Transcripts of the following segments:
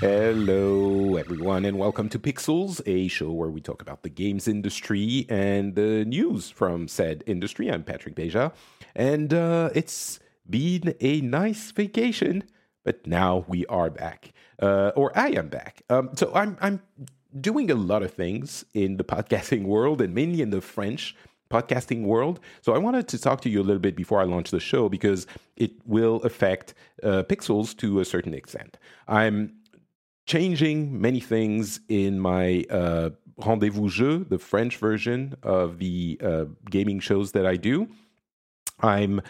Hello, everyone, and welcome to Pixels, a show where we talk about the games industry and the news from said industry. I'm Patrick Beja, and uh, it's been a nice vacation, but now we are back, uh, or I am back. Um, so I'm I'm doing a lot of things in the podcasting world, and mainly in the French podcasting world. So I wanted to talk to you a little bit before I launch the show because it will affect uh, Pixels to a certain extent. I'm changing many things in my uh, Rendez-vous Jeux, the French version of the uh, gaming shows that I do. I'm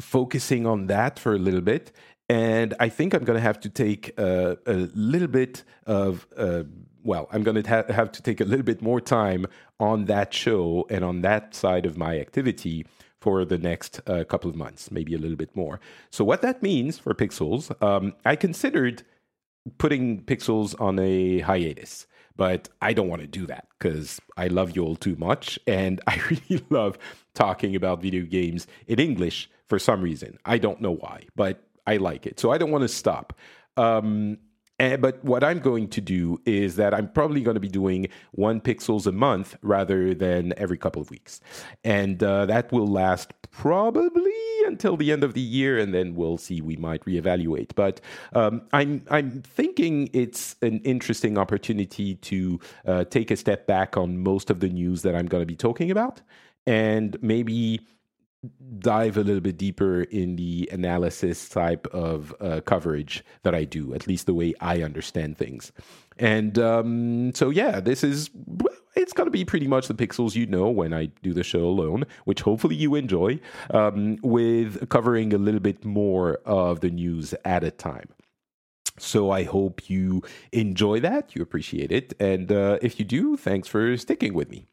focusing on that for a little bit. And I think I'm going to have to take uh, a little bit of, uh, well, I'm going to ha- have to take a little bit more time on that show and on that side of my activity for the next uh, couple of months, maybe a little bit more. So, what that means for Pixels, um, I considered putting Pixels on a hiatus. But I don't want to do that because I love you all too much. And I really love talking about video games in English for some reason. I don't know why, but I like it. So I don't want to stop. Um, and, but what I'm going to do is that I'm probably going to be doing one pixels a month rather than every couple of weeks. And uh, that will last probably until the end of the year, and then we'll see. We might reevaluate. But um, I'm I'm thinking it's an interesting opportunity to uh, take a step back on most of the news that I'm going to be talking about, and maybe dive a little bit deeper in the analysis type of uh, coverage that I do, at least the way I understand things. And um, so, yeah, this is it's going to be pretty much the pixels you know when I do the show alone, which hopefully you enjoy, um, with covering a little bit more of the news at a time. So I hope you enjoy that, you appreciate it, and uh, if you do, thanks for sticking with me.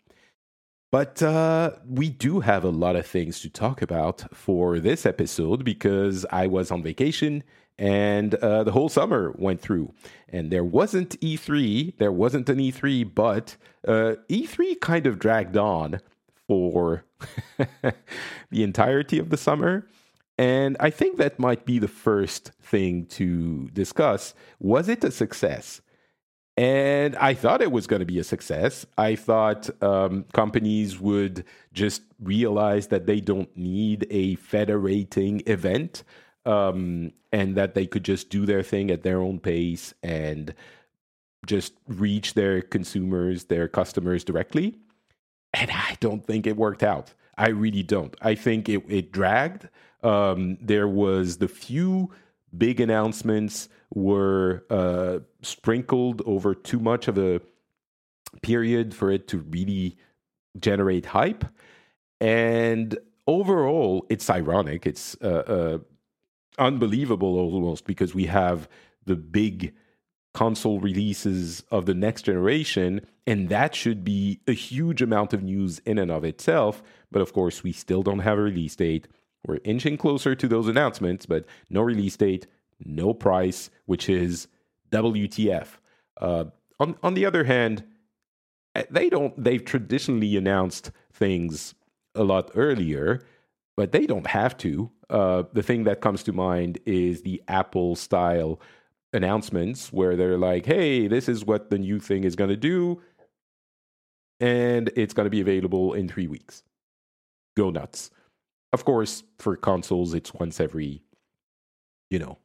But uh, we do have a lot of things to talk about for this episode because I was on vacation and uh, the whole summer went through. And there wasn't E3, there wasn't an E3, but uh, E3 kind of dragged on for the entirety of the summer. And I think that might be the first thing to discuss. Was it a success? And I thought it was going to be a success. I thought um, companies would just realize that they don't need a federating event um, and that they could just do their thing at their own pace and just reach their consumers, their customers directly. And I don't think it worked out. I really don't. I think it, it dragged. Um, there was the few big announcements were uh, sprinkled over too much of a period for it to really generate hype. And overall, it's ironic. It's uh, uh, unbelievable almost because we have the big console releases of the next generation, and that should be a huge amount of news in and of itself. But of course, we still don't have a release date. We're inching closer to those announcements, but no release date, no price, which is WTF. Uh, on on the other hand, eh, they don't. They've traditionally announced things a lot earlier, but they don't have to. Uh, the thing that comes to mind is the Apple style announcements where they're like, hey, this is what the new thing is going to do. And it's going to be available in three weeks. Go nuts. Of course, for consoles, it's once every, you know,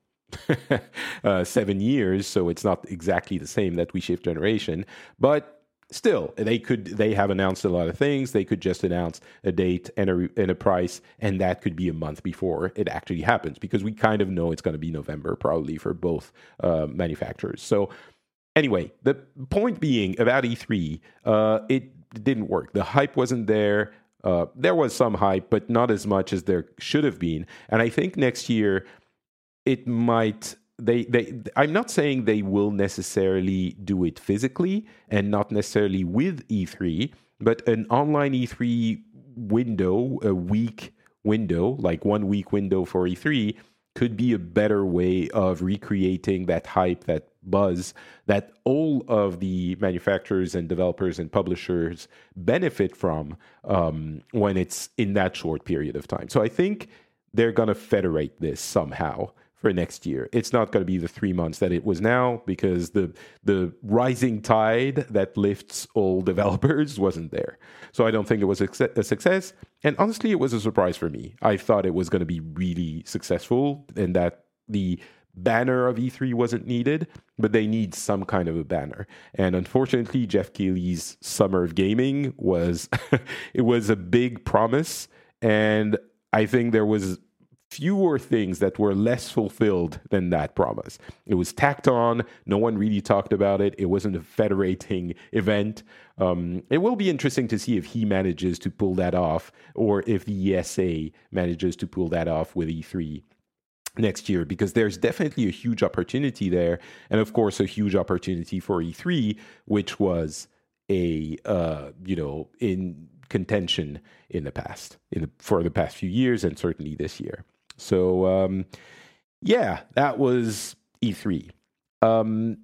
uh, seven years. So it's not exactly the same that we shift generation. But still they could they have announced a lot of things they could just announce a date and a, and a price and that could be a month before it actually happens because we kind of know it's going to be november probably for both uh, manufacturers so anyway, the point being about E3, uh, it didn't work. The hype wasn't there. Uh, there was some hype, but not as much as there should have been. And I think next year it might. They, they. I'm not saying they will necessarily do it physically and not necessarily with E3, but an online E3 window, a week window, like one week window for E3, could be a better way of recreating that hype, that buzz that all of the manufacturers and developers and publishers benefit from um, when it's in that short period of time. So I think they're going to federate this somehow for next year. It's not going to be the three months that it was now because the the rising tide that lifts all developers wasn't there. So I don't think it was a success. And honestly, it was a surprise for me. I thought it was going to be really successful and that the banner of E3 wasn't needed, but they need some kind of a banner. And unfortunately, Geoff Keighley's Summer of Gaming was it was a big promise and I think there was fewer things that were less fulfilled than that promise. It was tacked on. No one really talked about it. It wasn't a federating event. Um, it will be interesting to see if he manages to pull that off or if the ESA manages to pull that off with E3 next year because there's definitely a huge opportunity there and of course a huge opportunity for E3 which was a uh, you know in contention in the past in the, for the past few years and certainly this year so um, yeah, that was E3. Um,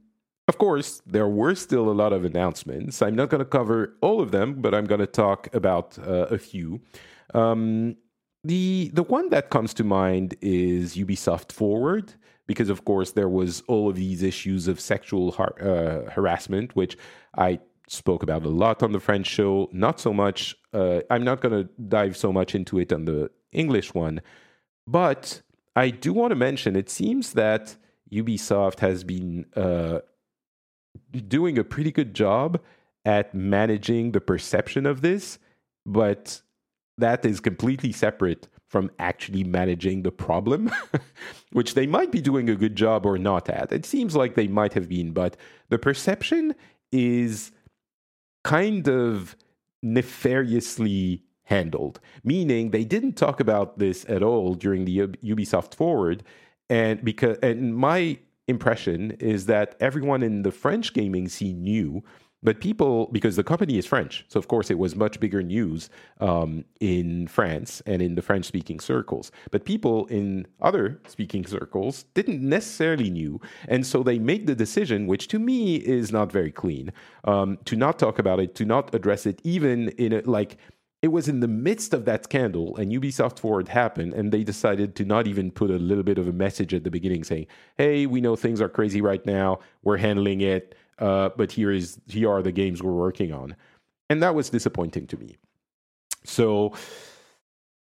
of course, there were still a lot of announcements. I'm not going to cover all of them, but I'm going to talk about uh, a few. Um, the the one that comes to mind is Ubisoft Forward, because of course there was all of these issues of sexual har- uh, harassment, which I spoke about a lot on the French show. Not so much. Uh, I'm not going to dive so much into it on the English one but I do want to mention it seems that Ubisoft has been uh, doing a pretty good job at managing the perception of this, but that is completely separate from actually managing the problem, which they might be doing a good job or not at. It seems like they might have been, but the perception is kind of nefariously handled, meaning they didn't talk about this at all during the Ubisoft Forward. And because and my impression is that everyone in the French gaming scene knew, but people because the company is French, so of course it was much bigger news um, in France and in the French-speaking circles. But people in other speaking circles didn't necessarily knew, and so they made the decision, which to me is not very clean, um, to not talk about it, to not address it, even in a like it was in the midst of that scandal and Ubisoft Forward happened, and they decided to not even put a little bit of a message at the beginning saying, "Hey, we know things are crazy right now. We're handling it, uh, but here is here are the games we're working on," and that was disappointing to me. So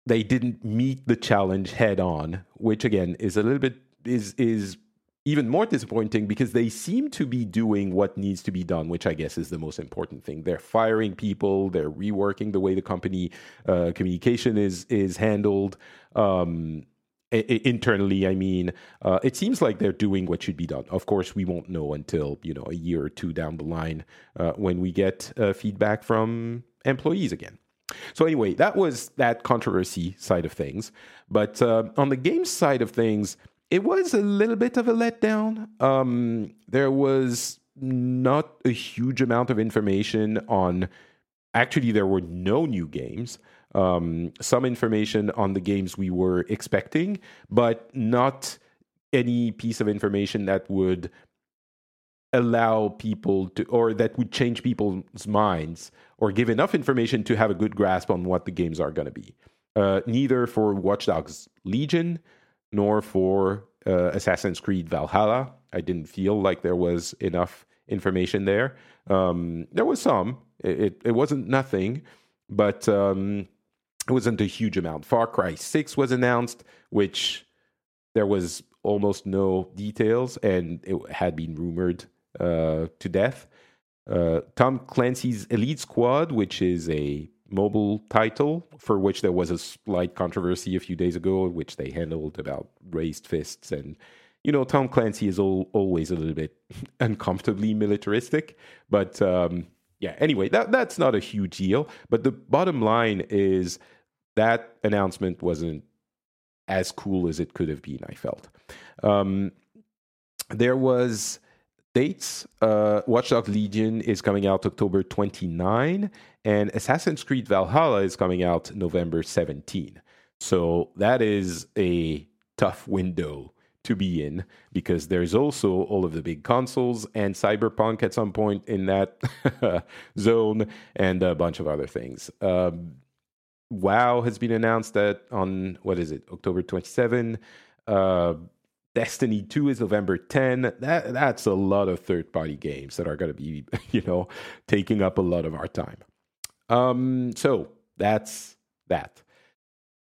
they didn't meet the challenge head on, which again is a little bit is is even more disappointing because they seem to be doing what needs to be done, which I guess is the most important thing. They're firing people, they're reworking the way the company uh, communication is is handled. Um, internally i mean uh, it seems like they're doing what should be done of course we won't know until you know a year or two down the line uh, when we get uh, feedback from employees again so anyway that was that controversy side of things but uh, on the game side of things it was a little bit of a letdown. Um, there was not a huge amount of information on. Actually, there were no new games. Um, some information on the games we were expecting, but not any piece of information that would allow people to, or that would change people's minds, or give enough information to have a good grasp on what the games are going to be. Uh, neither for Watch Dogs Legion, nor for uh, Assassin's Creed Valhalla. I didn't feel like there was enough information there. Um, there was some. It, it, wasn't nothing, but um, it wasn't a huge amount. Far Cry 6 was announced, which there was almost no details, and it had been rumored uh, to death. Uh, Tom Clancy's Elite Squad, which is a mobile title for which there was a slight controversy a few days ago, which they handled about raised fists and you know, Tom Clancy is al- always a little bit uncomfortably militaristic, but um, yeah. Anyway, that that's not a huge deal. But the bottom line is that announcement wasn't as cool as it could have been. I felt um, there was dates. Uh, Watch Dogs Legion is coming out October 29, and Assassin's Creed Valhalla is coming out November 17. So that is a tough window to be in because there's also all of the big consoles and Cyberpunk at some point in that zone and a bunch of other things. Um, WoW has been announced that on what is it, October 27. Uh, Destiny 2 is November 10. That that's a lot of third-party games that are going to be, you know, taking up a lot of our time. Um, so that's that.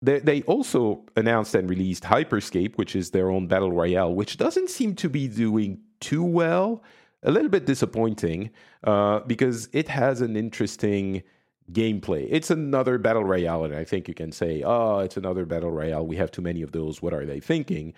They, they also announced and released Hyperscape, which is their own battle royale, which doesn't seem to be doing too well. A little bit disappointing uh, because it has an interesting gameplay. It's another battle royale, and I think you can say, "Oh, it's another battle royale. We have too many of those. What are they thinking?"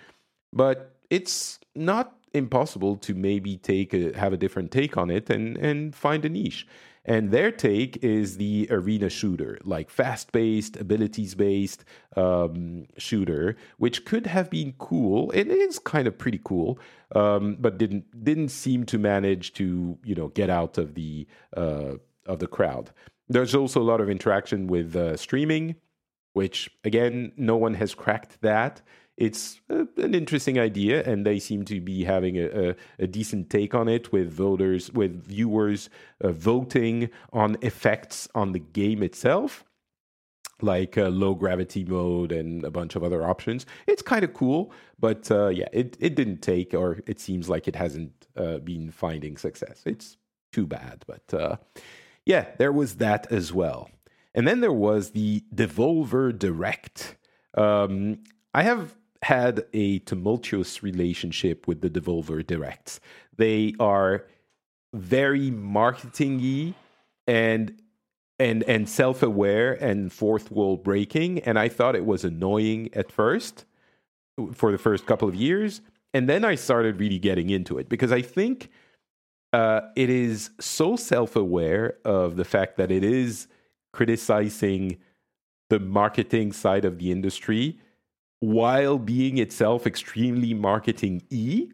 But it's not impossible to maybe take a, have a different take on it and and find a niche. And their take is the arena shooter, like fast paced, abilities based um, shooter, which could have been cool. It is kind of pretty cool, um, but didn't didn't seem to manage to you know get out of the uh, of the crowd. There's also a lot of interaction with uh, streaming, which again, no one has cracked that it's a, an interesting idea, and they seem to be having a, a, a decent take on it with voters, with viewers uh, voting on effects on the game itself, like uh, low gravity mode and a bunch of other options. It's kind of cool, but uh, yeah, it, it didn't take, or it seems like it hasn't uh, been finding success. It's too bad, but uh, yeah, there was that as well. And then there was the Devolver Direct. Um, I have had a tumultuous relationship with the Devolver Directs. They are very marketingy and and and self-aware and fourth wall breaking and I thought it was annoying at first for the first couple of years and then I started really getting into it because I think uh, it is so self-aware of the fact that it is criticizing the marketing side of the industry while being itself extremely marketing e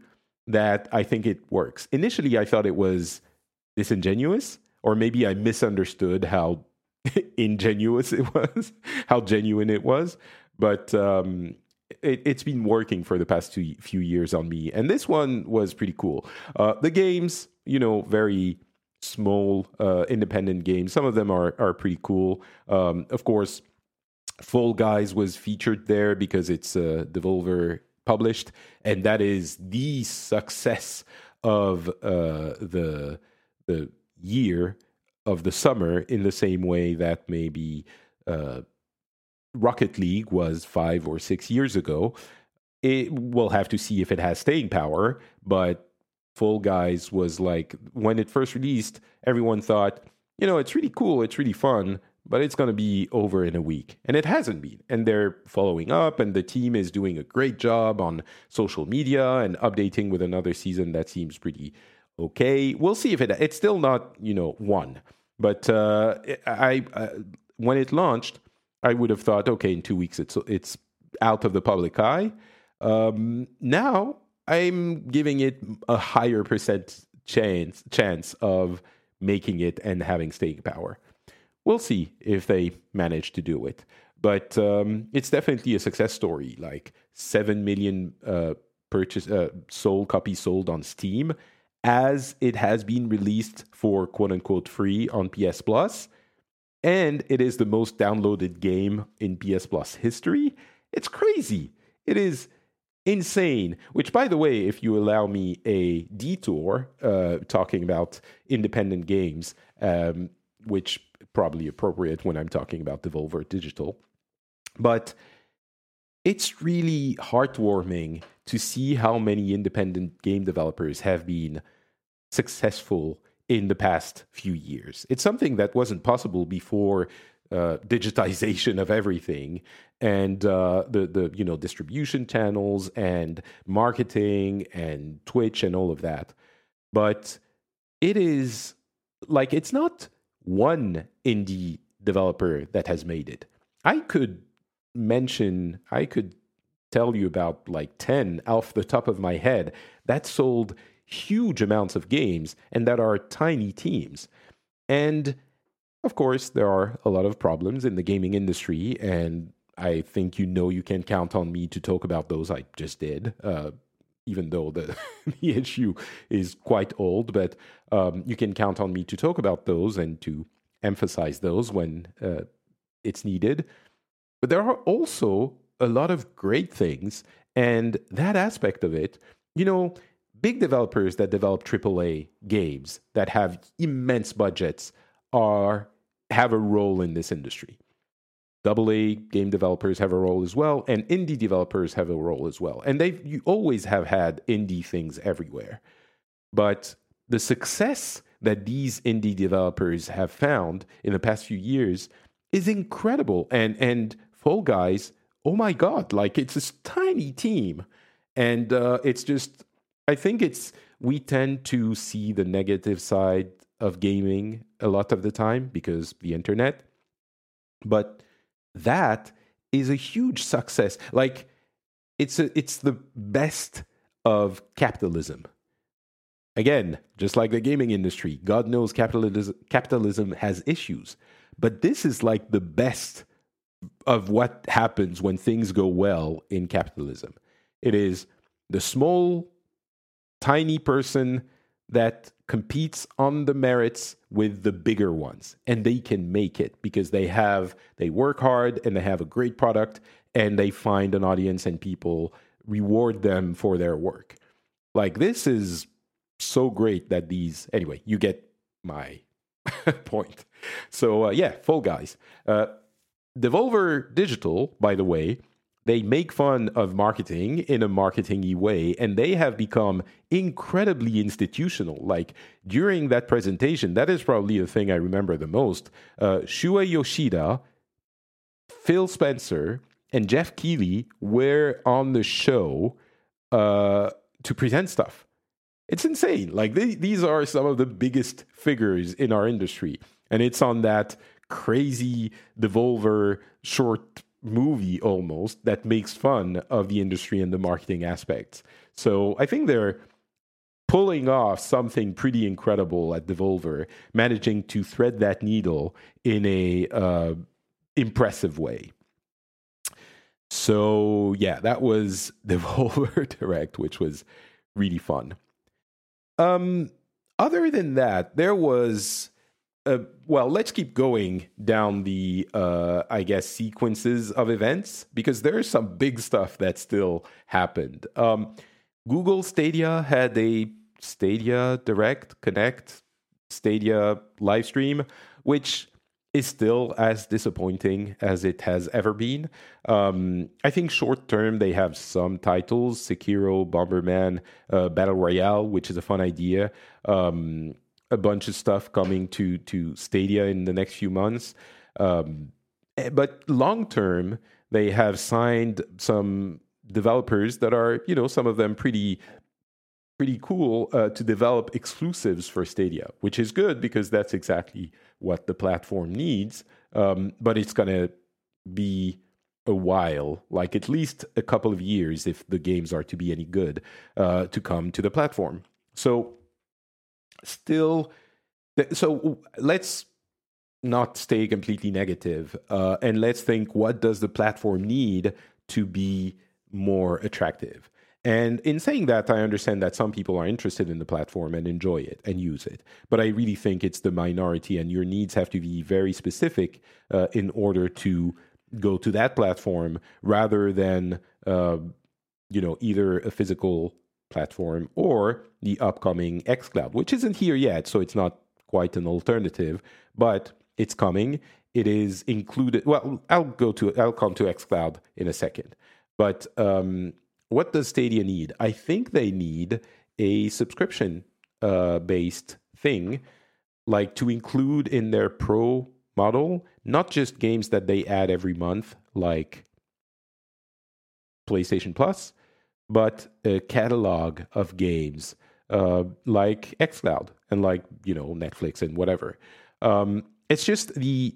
that I think it works. Initially, I thought it was disingenuous, or maybe I misunderstood how ingenuous it was, how genuine it was. But um, it, has been working for the past two, few years on me, and this one was pretty cool. Uh, the games, you know, very small uh, independent games. Some of them are are pretty cool. Um, of course Fall Guys was featured there because it's uh, Devolver published, and that is the success of uh, the the year of the summer in the same way that maybe uh, Rocket League was five or six years ago. It we'll have to see if it has staying power, but Fall Guys was like when it first released, everyone thought, you know, it's really cool, it's really fun, but it's going to be over in a week. And it hasn't been. And they're following up, and the team is doing a great job on social media and updating with another season that seems pretty okay. We'll see if it, it's still not, you know, one. But uh, I, when it launched, I would have thought, okay, in two weeks it's it's out of the public eye. Um, now I'm giving it a higher percent chance chance of making it and having staying power we'll see if they manage to do it. But um, it's definitely a success story. Like seven million uh, purchase uh, sold copies sold on Steam, as it has been released for quote unquote free on PS Plus, and it is the most downloaded game in PS Plus history. It's crazy. It is insane. Which, by the way, if you allow me a detour uh, talking about independent games, um, which probably appropriate when I'm talking about Devolver Digital. But it's really heartwarming to see how many independent game developers have been successful in the past few years. It's something that wasn't possible before uh, digitization of everything and uh, the the you know distribution channels and marketing and Twitch and all of that. But it is like it's not one indie developer that has made it. I could mention, I could tell you about like 10 off the top of my head that sold huge amounts of games and that are tiny teams. And of course, there are a lot of problems in the gaming industry, and I think you know you can count on me to talk about those. I just did, uh, even though the the issue is quite old, but um, you can count on me to talk about those and to emphasize those when uh, it's needed. But there are also a lot of great things, and that aspect of it, you know, big developers that develop AAA games that have immense budgets are have a role in this industry. Double A game developers have a role as well, and indie developers have a role as well. And they you always have had indie things everywhere. But the success that these indie developers have found in the past few years is incredible. And and Fall Guys, oh my god, like it's this tiny team, and uh, it's just I think it's we tend to see the negative side of gaming a lot of the time because the internet. But that is a huge success. Like it's a, it's the best of capitalism. Again, just like the gaming industry, God knows capitalism capitalism has issues, but this is like the best of what happens when things go well in capitalism. It is the small tiny person that competes on the merits with the bigger ones and they can make it because they have they work hard and they have a great product and they find an audience and people reward them for their work. Like this is so great that these anyway you get my point. So uh, yeah fall guys. Uh, devolver digital by the way they make fun of marketing in a marketingy way and they have become incredibly institutional. Like during that presentation that is probably the thing i remember the most uh, Shuhei Yoshida phil spencer and Geoff Keighley were on the show uh, to present stuff. It's insane. Like they, these are some of the biggest figures in our industry. And it's on that crazy devolver short movie almost that makes fun of the industry and the marketing aspects. So I think they're pulling off something pretty incredible at Devolver, managing to thread that needle in a uh, impressive way. So yeah, that was Devolver Direct, which was really fun. Um, other than that, there was uh, well, let's keep going down the, uh, I guess, sequences of events because there's some big stuff that still happened. Um, Google Stadia had a Stadia Direct Connect Stadia live stream, which is still as disappointing as it has ever been. Um, I think short term they have some titles: Sekiro, Bomberman, uh, Battle Royale, which is a fun idea. Um, a bunch of stuff coming to to Stadia in the next few months. Um, eh, but long term, they have signed some developers that are, you know, some of them pretty pretty cool uh, to develop exclusives for Stadia, which is good because that's exactly what the platform needs. Um, but it's going to be a while, like at least a couple of years, if the games are to be any good, uh, to come to the platform. So still so let's not stay completely negative, uh, and let's think what does the platform need to be more attractive and in saying that, I understand that some people are interested in the platform and enjoy it and use it. But I really think it's the minority, and your needs have to be very specific uh, in order to go to that platform rather than, uh, you know, either a physical platform or the upcoming xCloud, which isn't here yet, so it's not quite an alternative, but it's coming. It is included. Well, I'll go to I'll come to xCloud in a second. But um, what does Stadia need? I think they need a subscription uh, based thing, like to include in their pro model, not just games that they add every month, like PlayStation Plus, but a catalog of games uh, like xCloud and like you know Netflix and whatever. Um, it's just the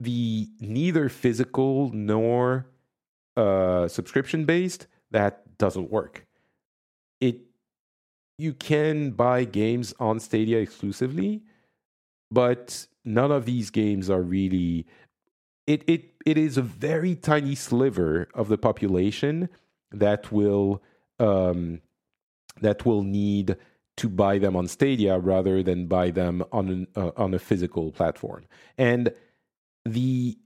the neither physical nor uh, subscription based that doesn't work. It you can buy games on Stadia exclusively, but none of these games are really it it it is a very tiny sliver of the population that will um, that will need to buy them on Stadia rather than buy them on an, uh, on a physical platform. And the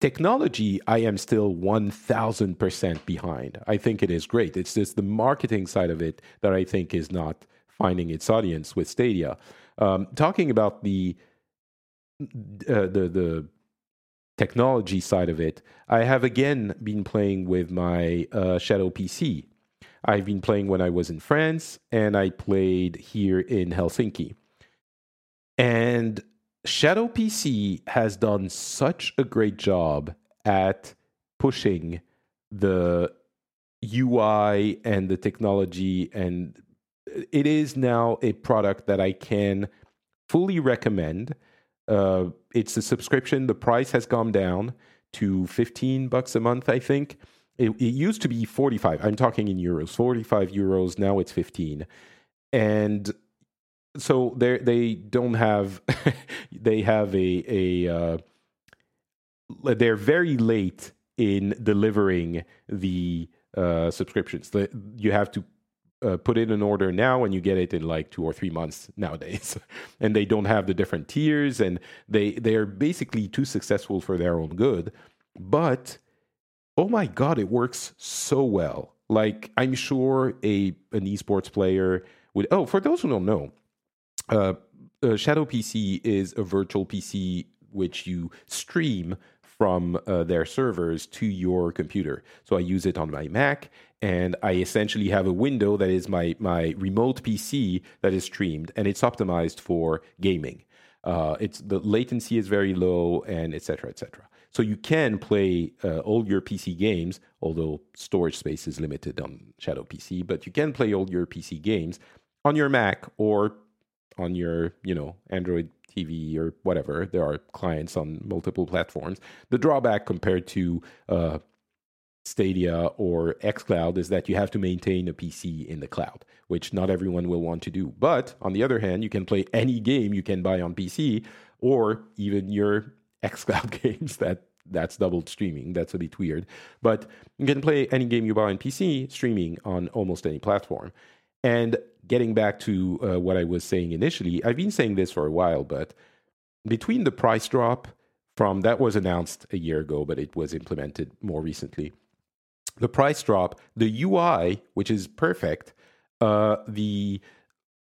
technology, I am still one thousand percent behind. I think it is great. It's just the marketing side of it that I think is not finding its audience with Stadia. Um, talking about the uh, the the technology side of it, I have again been playing with my uh, Shadow PC. I've been playing when I was in France, and I played here in Helsinki. And Shadow PC has done such a great job at pushing the UI and the technology, and it is now a product that I can fully recommend uh, it's a subscription. The price has gone down to 15 bucks a month, I think. It, it, used to be 45. I'm talking in euros, 45 euros. Now it's 15. And so they they don't have they have a a uh, they're very late in delivering the uh, subscriptions. You have to uh, put in an order now and you get it in like two or three months nowadays. And they don't have the different tiers and they they are basically too successful for their own good. But oh my god it works so well. Like i'm sure a an esports player would oh for those who don't know uh, uh shadow pc is a virtual pc which you stream from uh, their servers to your computer. So I use it on my Mac, and I essentially have a window that is my my remote PC that is streamed, and it's optimized for gaming. Uh, it's the latency is very low, and etc. etc. So you can play uh, all your PC games, although storage space is limited on Shadow PC. But you can play all your PC games on your Mac or on your you know Android TV or whatever. There are clients on multiple platforms. The drawback compared to uh, Stadia or xCloud is that you have to maintain a PC in the cloud, which not everyone will want to do. But on the other hand, you can play any game you can buy on PC or even your xCloud games that that's double streaming. That's a bit weird. But you can play any game you buy on PC streaming on almost any platform. And getting back to uh, what I was saying initially, I've been saying this for a while, but between the price drop from that was announced a year ago, but it was implemented more recently. The price drop, the UI, which is perfect, uh, the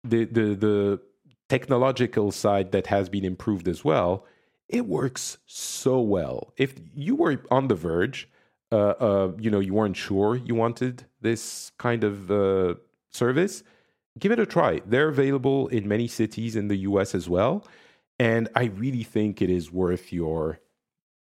the the the technological side that has been improved as well. It works so well. If you were on the verge, uh, uh, you know, you weren't sure you wanted this kind of uh, service, give it a try. They're available in many cities in the US as well. And I really think it is worth your,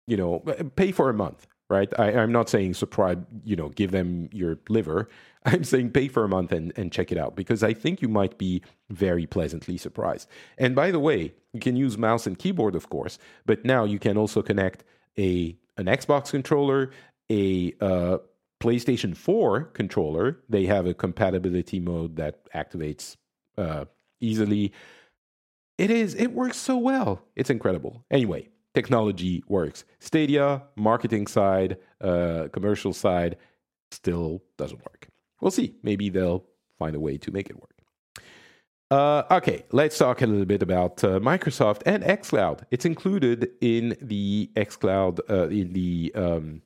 you know, pay for a month, right? I, am not saying subscribe, you know, give them your liver. I'm saying pay for a month and, and check it out because I think you might be very pleasantly surprised. And by the way, you can use mouse and keyboard, of course, but now you can also connect a an Xbox controller, a uh, PlayStation 4 controller, they have a compatibility mode that activates uh, easily. It is, it works so well. It's incredible. Anyway, technology works. Stadia, marketing side, uh, commercial side, still doesn't work. We'll see. Maybe they'll find a way to make it work. Uh, okay, let's talk a little bit about uh, Microsoft and xCloud. It's included in the xCloud, uh, in the um,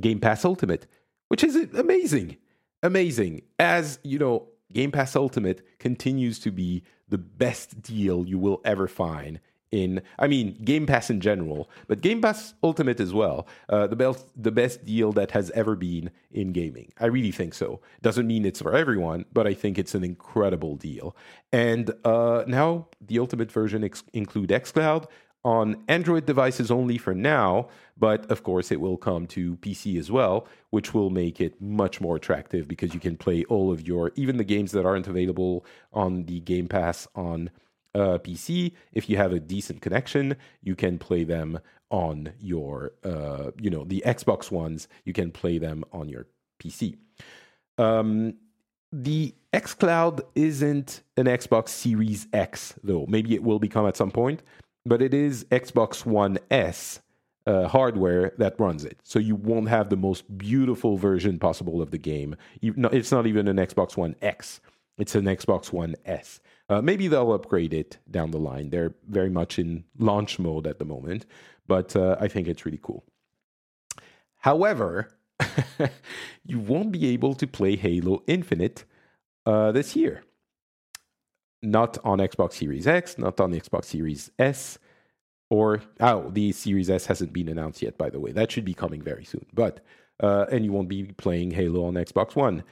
Game Pass Ultimate, which is amazing. Amazing. As you know, Game Pass Ultimate continues to be the best deal you will ever find in I mean Game Pass in general, but Game Pass Ultimate as well. Uh, the best the best deal that has ever been in gaming. I really think so. Doesn't mean it's for everyone, but I think it's an incredible deal. And uh, now the Ultimate version ex- include XCloud, on Android devices only for now, but of course it will come to PC as well, which will make it much more attractive because you can play all of your, even the games that aren't available on the Game Pass on uh, PC. If you have a decent connection, you can play them on your, uh, you know, the Xbox ones, you can play them on your PC. Um, the xCloud isn't an Xbox Series X, though. Maybe it will become at some point, but it is Xbox One S uh, hardware that runs it. So you won't have the most beautiful version possible of the game. You, no, it's not even an Xbox One X, it's an Xbox One S. Uh, maybe they'll upgrade it down the line. They're very much in launch mode at the moment, but uh, I think it's really cool. However, you won't be able to play Halo Infinite uh, this year. Not on Xbox Series X, not on Xbox Series S, or oh, the Series S hasn't been announced yet. By the way, that should be coming very soon. But uh, and you won't be playing Halo on Xbox One.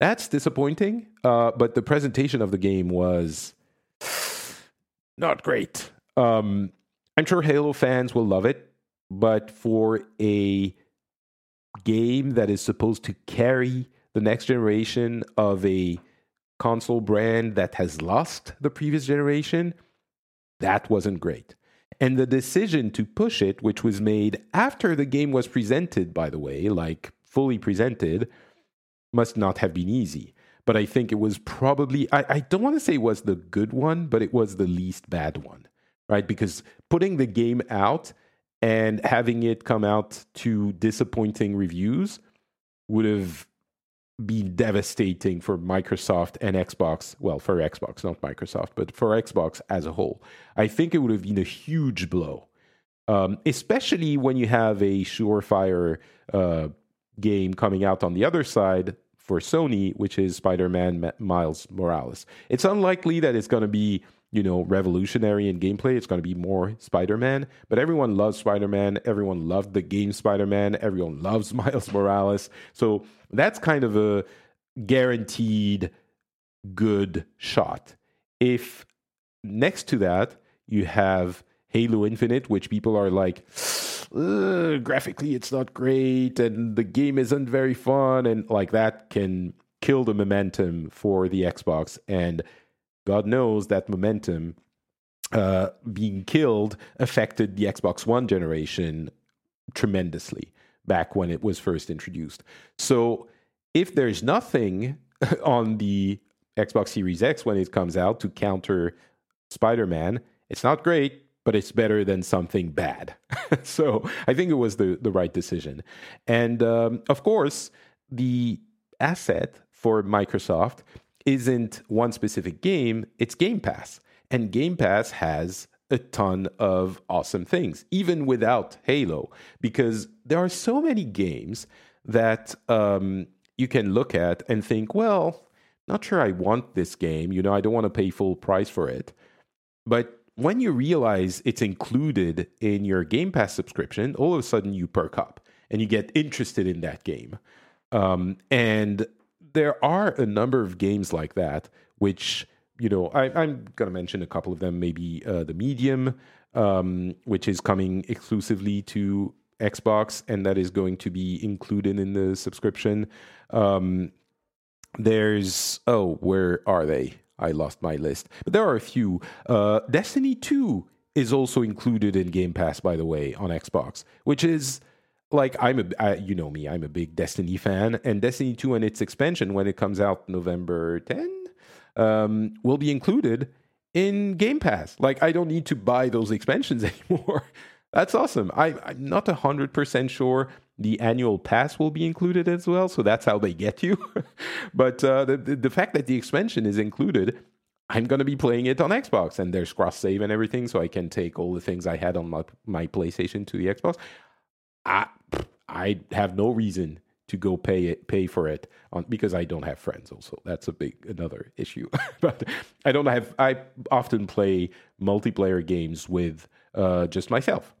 That's disappointing. Uh, but the presentation of the game was not great. Um, I'm sure Halo fans will love it, but for a game that is supposed to carry the next generation of a console brand that has lost the previous generation, that wasn't great. And the decision to push it, which was made after the game was presented, by the way, like fully presented, must not have been easy. But I think it was probably, I, I don't want to say it was the good one, but it was the least bad one, right? Because putting the game out and having it come out to disappointing reviews would have been devastating for Microsoft and Xbox. Well, for Xbox, not Microsoft, but for Xbox as a whole. I think it would have been a huge blow, um, especially when you have a surefire uh, game coming out on the other side for Sony, which is Spider Man Miles Morales. It's unlikely that it's going to be you know, revolutionary in gameplay. It's going to be more Spider Man, but everyone loves Spider Man. Everyone loved the game Spider Man. Everyone loves Miles Morales. So that's kind of a guaranteed good shot. If next to that you have Halo Infinite, which people are like, graphically it's not great and the game isn't very fun, and like that can kill the momentum for the Xbox. And God knows that momentum uh, being killed affected the Xbox One generation tremendously back when it was first introduced. So if there's nothing on the Xbox Series X when it comes out to counter Spider Man, it's not great, but it's better than something bad. so I think it was the, the right decision. And um, of course, the asset for Microsoft isn't one specific game, it's Game Pass. And Game Pass has a ton of awesome things, even without Halo, because there are so many games that um, you can look at and think, well, not sure I want this game. You know, I don't want to pay full price for it. But when you realize it's included in your Game Pass subscription, all of a sudden you perk up and you get interested in that game. Um, and there are a number of games like that, which you know I, am going to mention a couple of them. Maybe uh, the Medium, um, which is coming exclusively to Xbox, and that is going to be included in the subscription. Um, there's oh, where are they? I lost my list, but there are a few. Uh, Destiny Two is also included in Game Pass, by the way, on Xbox, which is like I'm a I, you know me, I'm a big Destiny fan, and Destiny 2 and its expansion when it comes out November 10 um, will be included in Game Pass. Like I don't need to buy those expansions anymore. that's awesome. I, I'm not hundred percent sure the annual pass will be included as well, so that's how they get you. but uh, the, the the fact that the expansion is included I'm going to be playing it on Xbox and there's cross save and everything, so I can take all the things I had on my, my PlayStation to the Xbox. I I have no reason to go pay it pay for it on because I don't have friends also. That's a big another issue. but I don't have I often play multiplayer games with uh, just myself.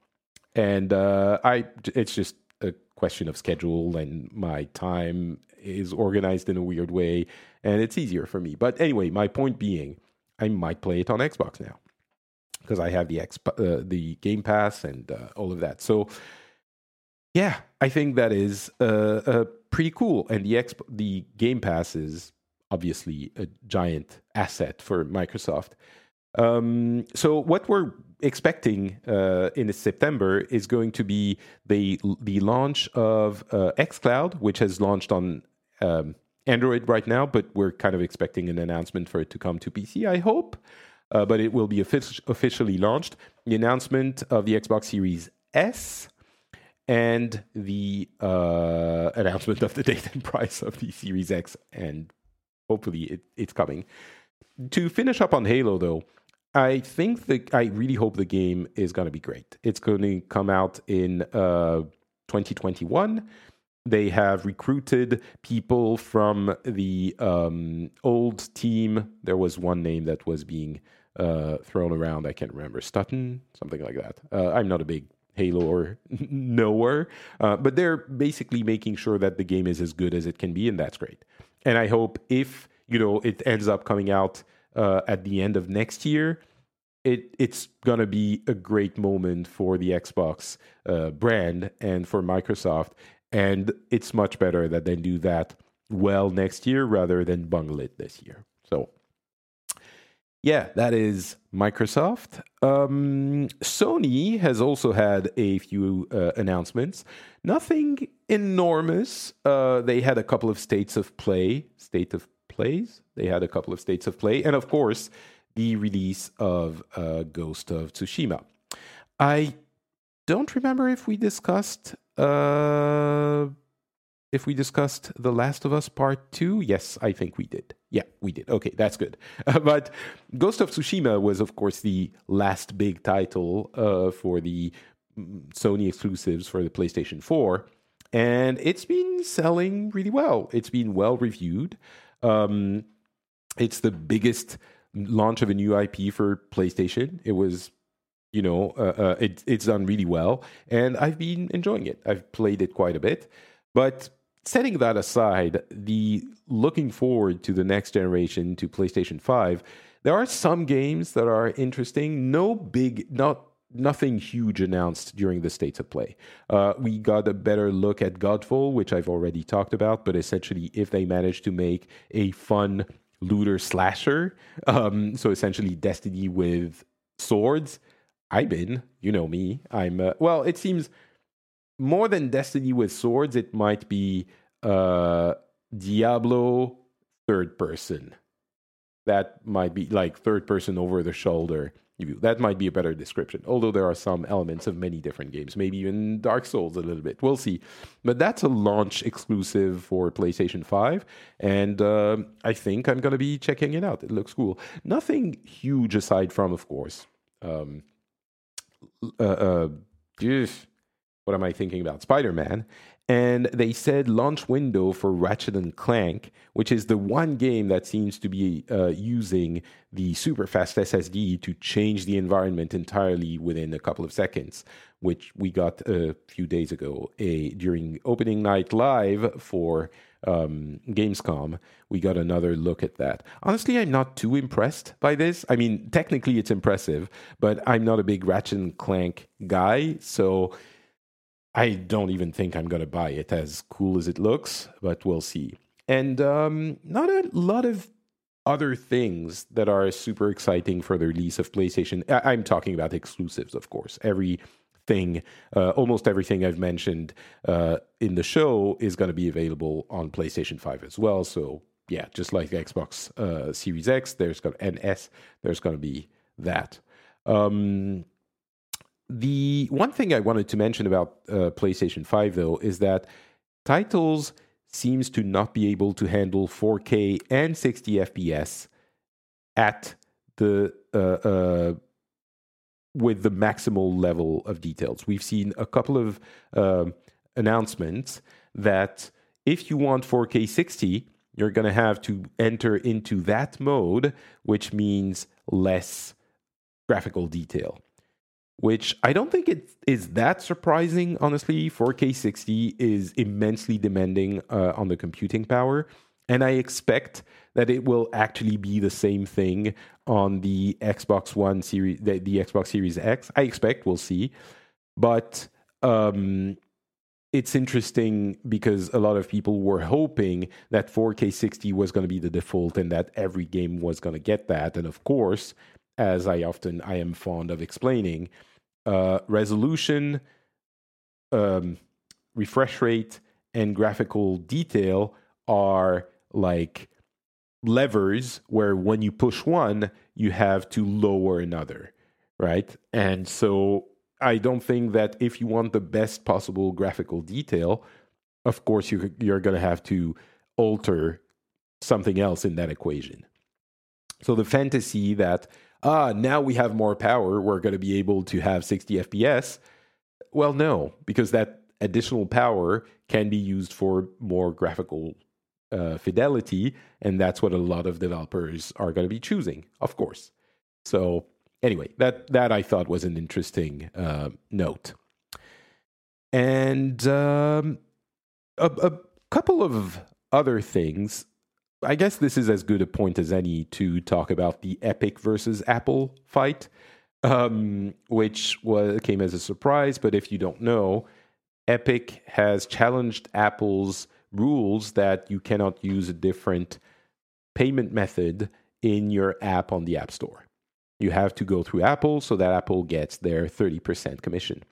And uh, I it's just a question of schedule and my time is organized in a weird way and it's easier for me. But anyway, my point being I might play it on Xbox now. because I have the X, uh, the Game Pass and uh, all of that. So yeah, I think that is uh, uh, pretty cool. And the X, the Game Pass is obviously a giant asset for Microsoft. Um, so what we're expecting uh, in September is going to be the the launch of uh, XCloud, which has launched on um, Android right now, but we're kind of expecting an announcement for it to come to PC. I hope, uh, but it will be offic- officially launched. The announcement of the Xbox Series S and the uh, announcement of the date and price of the Series X, and hopefully it, it's coming. To finish up on Halo, though, I think that I really hope the game is going to be great. It's going to come out in uh, 2021. They have recruited people from the um, old team. There was one name that was being uh, thrown around. I can't remember. Stutton, something like that. Uh, I'm not a big Halo or nowhere. uh, but they're basically making sure that the game is as good as it can be, and that's great. And I hope if you know it ends up coming out uh, at the end of next year, it it's gonna be a great moment for the Xbox uh, brand and for Microsoft, and it's much better that they do that well next year rather than bungle it this year. So yeah, that is Microsoft. Um, Sony has also had a few uh, announcements. Nothing enormous. Uh, they had a couple of states of play, state of plays. They had a couple of states of play, and of course, the release of uh, Ghost of Tsushima. I don't remember if we discussed uh, if we discussed The Last of Us Part 2? Yes, I think we did. Yeah, we did. Okay, that's good. Uh, but Ghost of Tsushima was, of course, the last big title uh, for the mm, Sony exclusives for the PlayStation 4. And it's been selling really well. It's been well reviewed. Um, it's the biggest launch of a new IP for PlayStation. It was you know, uh, uh, it, it's done really well, and I've been enjoying it. I've played it quite a bit, but setting that aside, the looking forward to the next generation to PlayStation 5, there are some games that are interesting. No big, not nothing huge announced during the states of play. Uh, we got a better look at Godfall, which I've already talked about, but essentially, if they manage to make a fun looter slasher, um, so essentially Destiny with swords, I'm in. You know me. I'm uh, well. It seems more than Destiny with swords, it might be uh, Diablo third person. That might be like third person over the shoulder view. That might be a better description. Although there are some elements of many different games, maybe even Dark Souls a little bit. We'll see. But that's a launch exclusive for PlayStation 5. And uh, I think I'm going to be checking it out. It looks cool. Nothing huge aside from, of course, um, uh, uh, what am I thinking about? Spider Man. And they said launch window for Ratchet and Clank, which is the one game that seems to be uh, using the super fast SSD to change the environment entirely within a couple of seconds, which we got a few days ago a, during opening night live for um, Gamescom. We got another look at that. Honestly, I'm not too impressed by this. I mean, technically it's impressive, but I'm not a big Ratchet and Clank guy, so I don't even think I'm going to buy it as cool as it looks, but we'll see. And um, not a lot of other things that are super exciting for the release of PlayStation. I- am talking about exclusives, of course. Everything, uh, almost everything I've mentioned uh, in the show is going to be available on PlayStation 5 as well. So, yeah, just like Xbox uh, Series X, there's going to, and S, there's going to be that. Um, the one thing I wanted to mention about uh, PlayStation 5 though is that titles seems to not be able to handle 4K and 60 FPS at the uh, uh, with the maximal level of details. We've seen a couple of um, announcements that if you want 4K 60, you're going to have to enter into that mode, which means less graphical detail which I don't think it is that surprising, honestly. 4K 60 is immensely demanding uh, on the computing power. And I expect that it will actually be the same thing on the Xbox One series, the, the Xbox Series X. I expect we'll see, but um, it's interesting because a lot of people were hoping that 4K 60 was going to be the default and that every game was going to get that. And of course, as I often I am fond of explaining, uh, resolution, um, refresh rate, and graphical detail are like levers where when you push one, you have to lower another, right? And so I don't think that if you want the best possible graphical detail, of course you, you're going to have to alter something else in that equation. So the fantasy that ah now we have more power, we're going to be able to have 60 FPS. Well, no, because that additional power can be used for more graphical uh, fidelity, and that's what a lot of developers are going to be choosing, of course. So anyway, that that I thought was an interesting uh, note, and um, a, a couple of other things. I guess this is as good a point as any to talk about the Epic versus Apple fight, um, which was came as a surprise. But if you don't know, Epic has challenged Apple's rules that you cannot use a different payment method in your app on the App Store. You have to go through Apple so that Apple gets their 30% commission.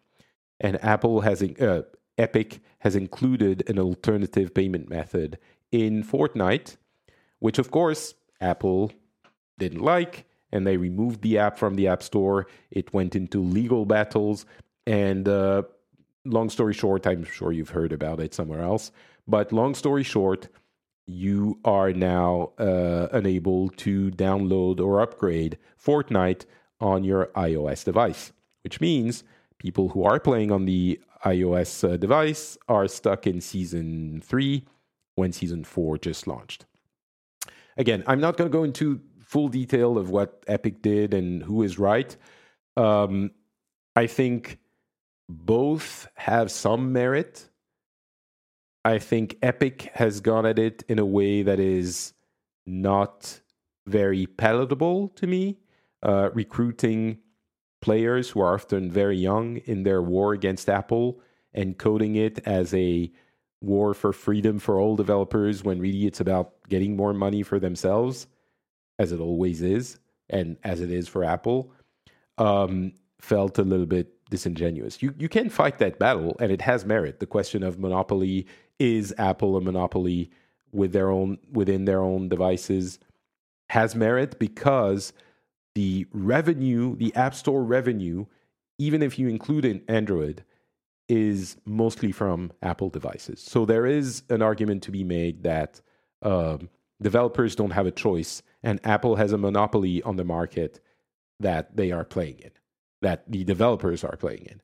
And Apple has uh, Epic has included an alternative payment method in Fortnite, which of course Apple didn't like and they removed the app from the App Store. It went into legal battles and uh, long story short, I'm sure you've heard about it somewhere else. But long story short, you are now uh, unable to download or upgrade Fortnite on your iOS device, which means people who are playing on the iOS uh, device are stuck in season three when season four just launched. Again, I'm not going to go into full detail of what Epic did and who is right. Um, I think both have some merit. I think Epic has gone at it in a way that is not very palatable to me, uh, recruiting players who are often very young in their war against Apple and coding it as a war for freedom for all developers when really it's about getting more money for themselves, as it always is, and as it is for Apple, um, felt a little bit disingenuous. You you can fight that battle, and it has merit. The question of monopoly is Apple a monopoly with their own within their own devices has merit because the revenue, the App Store revenue, even if you include an Android, is mostly from Apple devices. So there is an argument to be made that um, developers don't have a choice, and Apple has a monopoly on the market that they are playing in that the developers are playing in.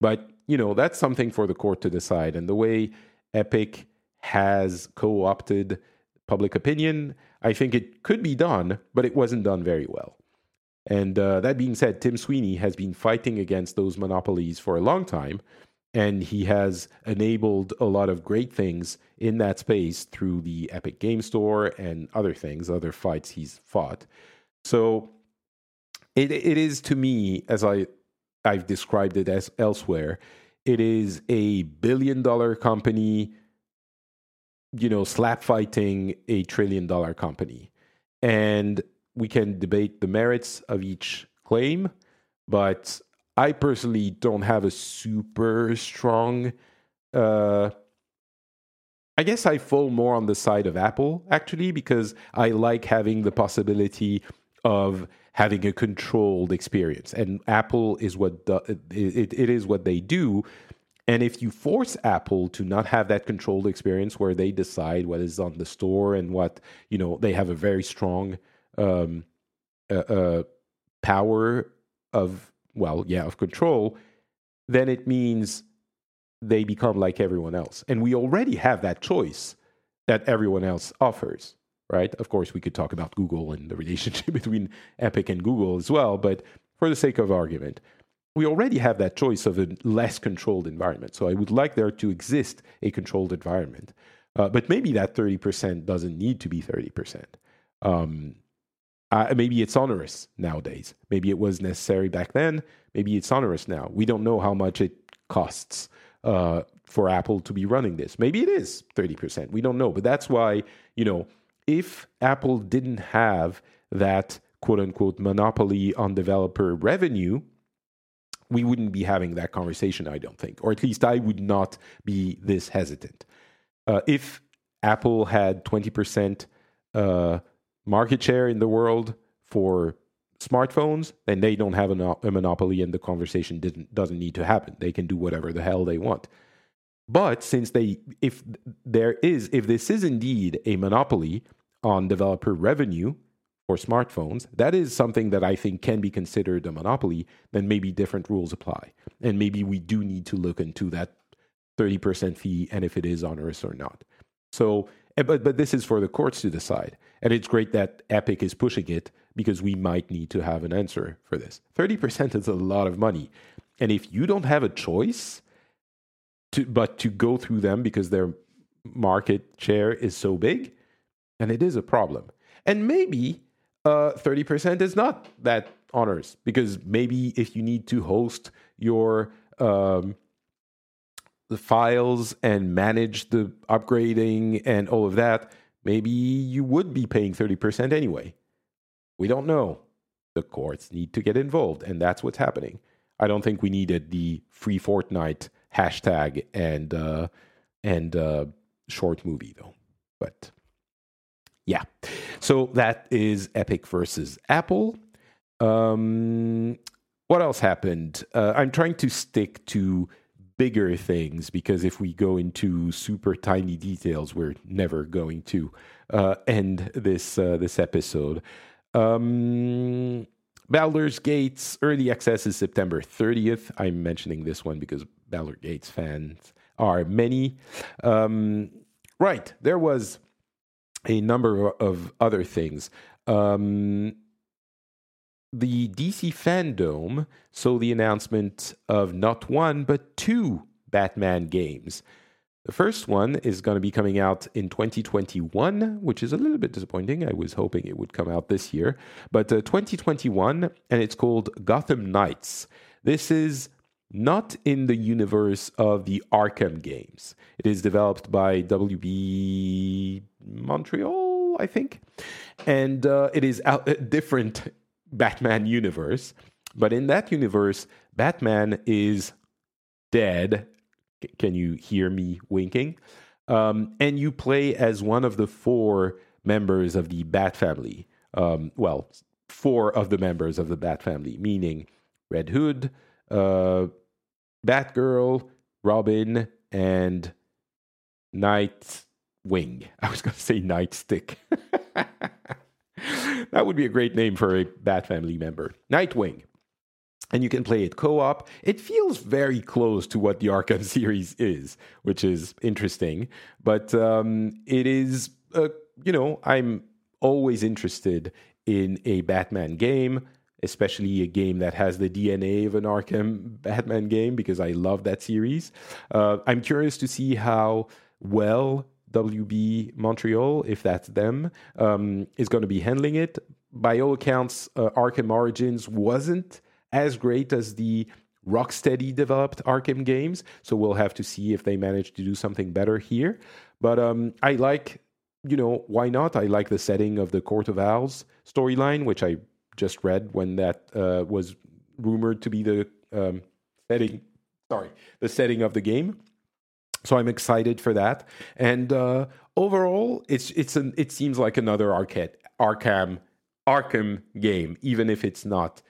But, you know, that's something for the court to decide. And the way Epic has co opted public opinion, I think it could be done, but it wasn't done very well. And uh, that being said, Tim Sweeney has been fighting against those monopolies for a long time, and he has enabled a lot of great things in that space through the Epic Game Store and other things, other fights he's fought. So it it is to me as I I've described it as elsewhere. It is a billion dollar company, you know, slap fighting a trillion dollar company. And we can debate the merits of each claim, but I personally don't have a super strong uh I guess I fall more on the side of Apple actually because I like having the possibility of having a controlled experience. And Apple is what the, it, it is what they do. And if you force Apple to not have that controlled experience where they decide what is on the store and what you know, they have a very strong um, uh, uh, power of well, yeah, of control, then it means they become like everyone else. And we already have that choice that everyone else offers right? Of course, we could talk about Google and the relationship between Epic and Google as well, but for the sake of argument, we already have that choice of a less controlled environment. So I would like there to exist a controlled environment. Uh, but maybe that 30% doesn't need to be 30%. Um, uh, maybe it's onerous nowadays. Maybe it was necessary back then. Maybe it's onerous now. We don't know how much it costs uh, for Apple to be running this. Maybe it is 30%. We don't know. But that's why, you know, if Apple didn't have that quote unquote monopoly on developer revenue, we wouldn't be having that conversation, I don't think. Or at least I would not be this hesitant. Uh, if Apple had 20% uh, market share in the world for smartphones, then they don't have a, a monopoly and the conversation doesn't need to happen. They can do whatever the hell they want. But since they, if there is, if this is indeed a monopoly on developer revenue for smartphones, that is something that I think can be considered a monopoly, then maybe different rules apply. And maybe we do need to look into that 30% fee and if it is onerous or not. So, but, but this is for the courts to decide. And it's great that Epic is pushing it because we might need to have an answer for this. 30% is a lot of money. And if you don't have a choice, to, but to go through them because their market share is so big, and it is a problem. And maybe uh, 30% is not that honors because maybe if you need to host your um, the files and manage the upgrading and all of that, maybe you would be paying 30% anyway. We don't know. The courts need to get involved, and that's what's happening. I don't think we needed the free Fortnite hashtag and uh, and uh, short movie though. But yeah, so that is Epic versus Apple. Um, what else happened? Uh, I'm trying to stick to bigger things because if we go into super tiny details, we're never going to uh, end this uh, this episode. Um, Baldur's Gates early access is September 30th. I'm mentioning this one because Baldur's Gates fans are many. Um, right, there was a number of other things. Um, the DC fandom saw the announcement of not one, but two Batman games. The first one is going to be coming out in 2021, which is a little bit disappointing. I was hoping it would come out this year, but uh, 2021, and it's called Gotham Knights. This is not in the universe of the Arkham games. It is developed by WB Montreal, I think, and uh, it is a different Batman universe. But in that universe, Batman is dead. Can you hear me winking? Um, and you play as one of the four members of the Bat family. Um, well, four of the members of the Bat family, meaning Red Hood, uh, Batgirl, Robin, and Nightwing. I was going to say Nightstick. that would be a great name for a Bat Family member. Nightwing. And you can play it co op. It feels very close to what the Arkham series is, which is interesting. But um, it is, uh, you know, I'm always interested in a Batman game, especially a game that has the DNA of an Arkham Batman game, because I love that series. Uh, I'm curious to see how well WB Montreal, if that's them, um, is going to be handling it. By all accounts, uh, Arkham Origins wasn't as great as the Rocksteady developed Arkham games, so we'll have to see if they manage to do something better here. But um, I like, you know, why not? I like the setting of the Court of Owls storyline, which I just read when that uh, was rumored to be the um, setting. Sorry, the setting of the game. So I'm excited for that. And uh, overall, it's it's an it seems like another arcade Arkham Arkham game, even if it's not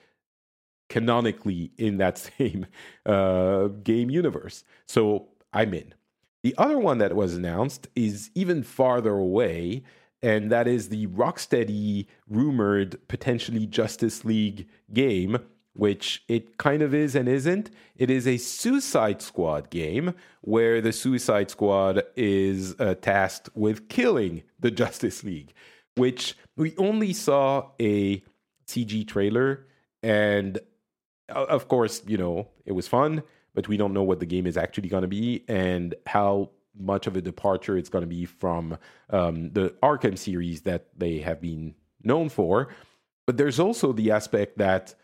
canonically in that same uh, game universe. So I'm in. The other one that was announced is even farther away, and that is the Rocksteady rumored potentially Justice League game which it kind of is and isn't. It is a Suicide Squad game where the Suicide Squad is uh, tasked with killing the Justice League, which we only saw a CG trailer. And of course, you know, it was fun, but we don't know what the game is actually going to be and how much of a departure it's going to be from um, the Arkham series that they have been known for. But there's also the aspect that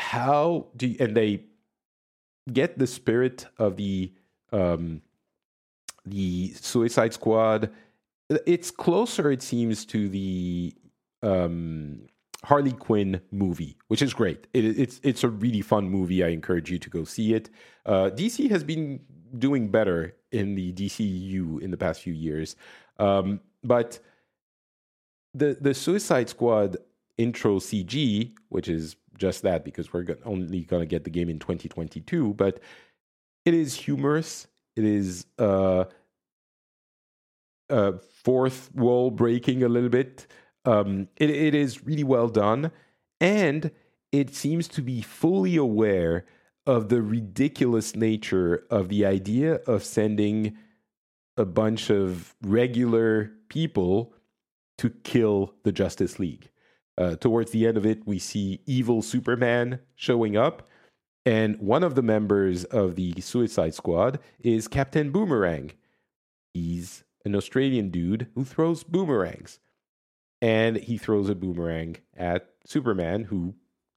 how do you, and they get the spirit of the um, the Suicide Squad. It's closer, it seems, to the um, Harley Quinn movie, which is great. It, it's it's a really fun movie. I encourage you to go see it. Uh, DC has been doing better in the DCU in the past few years, um, but the the Suicide Squad intro CG, which is just that because we're only going to get the game in 2022, but it is humorous. It is uh, uh, fourth wall breaking a little bit. Um, it, it is really well done, and it seems to be fully aware of the ridiculous nature of the idea of sending a bunch of regular people to kill the Justice League. Uh, towards the end of it, we see evil Superman showing up, and one of the members of the Suicide Squad is Captain Boomerang. He's an Australian dude who throws boomerangs and he throws a boomerang at Superman, who